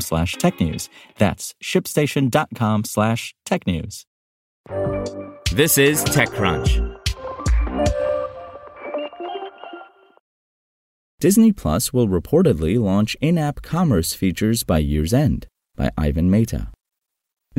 slash technews. That's shipstation.com slash technews. This is TechCrunch. Disney Plus will reportedly launch in app commerce features by year's end, by Ivan Mehta.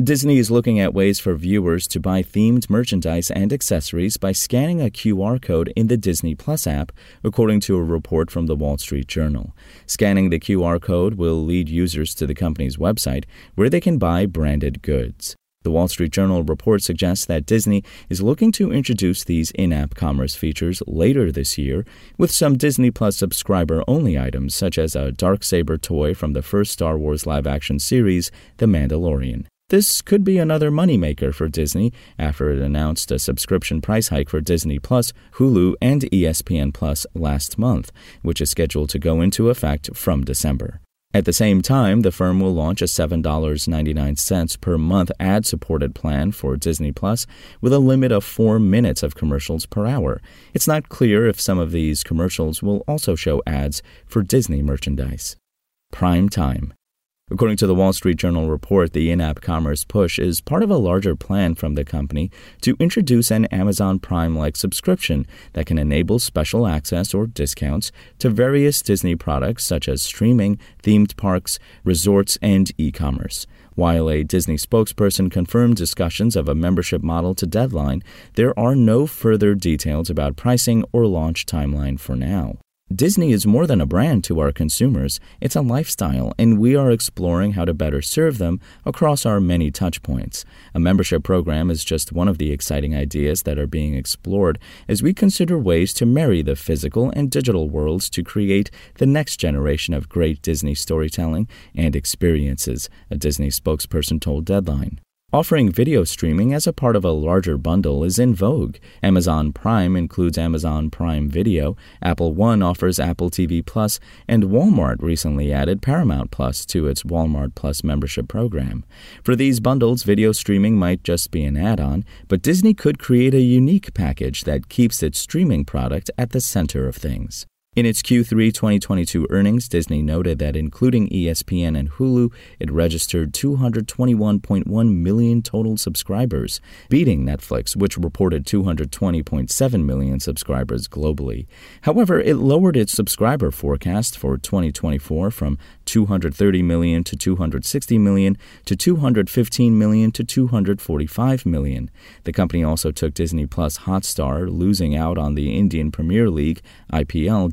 Disney is looking at ways for viewers to buy themed merchandise and accessories by scanning a QR code in the Disney Plus app, according to a report from the Wall Street Journal. Scanning the QR code will lead users to the company's website, where they can buy branded goods. The Wall Street Journal report suggests that Disney is looking to introduce these in app commerce features later this year, with some Disney Plus subscriber only items, such as a Dark Saber toy from the first Star Wars live action series, The Mandalorian. This could be another moneymaker for Disney after it announced a subscription price hike for Disney Plus, Hulu, and ESPN Plus last month, which is scheduled to go into effect from December. At the same time, the firm will launch a $7.99 per month ad supported plan for Disney Plus with a limit of four minutes of commercials per hour. It's not clear if some of these commercials will also show ads for Disney merchandise. Prime Time. According to the Wall Street Journal report, the in app commerce push is part of a larger plan from the company to introduce an Amazon Prime like subscription that can enable special access or discounts to various Disney products such as streaming, themed parks, resorts, and e commerce. While a Disney spokesperson confirmed discussions of a membership model to Deadline, there are no further details about pricing or launch timeline for now. Disney is more than a brand to our consumers, it's a lifestyle, and we are exploring how to better serve them across our many touchpoints. A membership program is just one of the exciting ideas that are being explored as we consider ways to marry the physical and digital worlds to create the next generation of great Disney storytelling and experiences, a Disney spokesperson told Deadline. Offering video streaming as a part of a larger bundle is in vogue. Amazon Prime includes Amazon Prime Video, Apple One offers Apple TV Plus, and Walmart recently added Paramount Plus to its Walmart Plus membership program. For these bundles, video streaming might just be an add on, but Disney could create a unique package that keeps its streaming product at the center of things. In its Q3 2022 earnings, Disney noted that including ESPN and Hulu, it registered 221.1 million total subscribers, beating Netflix, which reported 220.7 million subscribers globally. However, it lowered its subscriber forecast for 2024 from 230 million to 260 million to 215 million to 245 million. The company also took Disney Plus Hotstar, losing out on the Indian Premier League IPL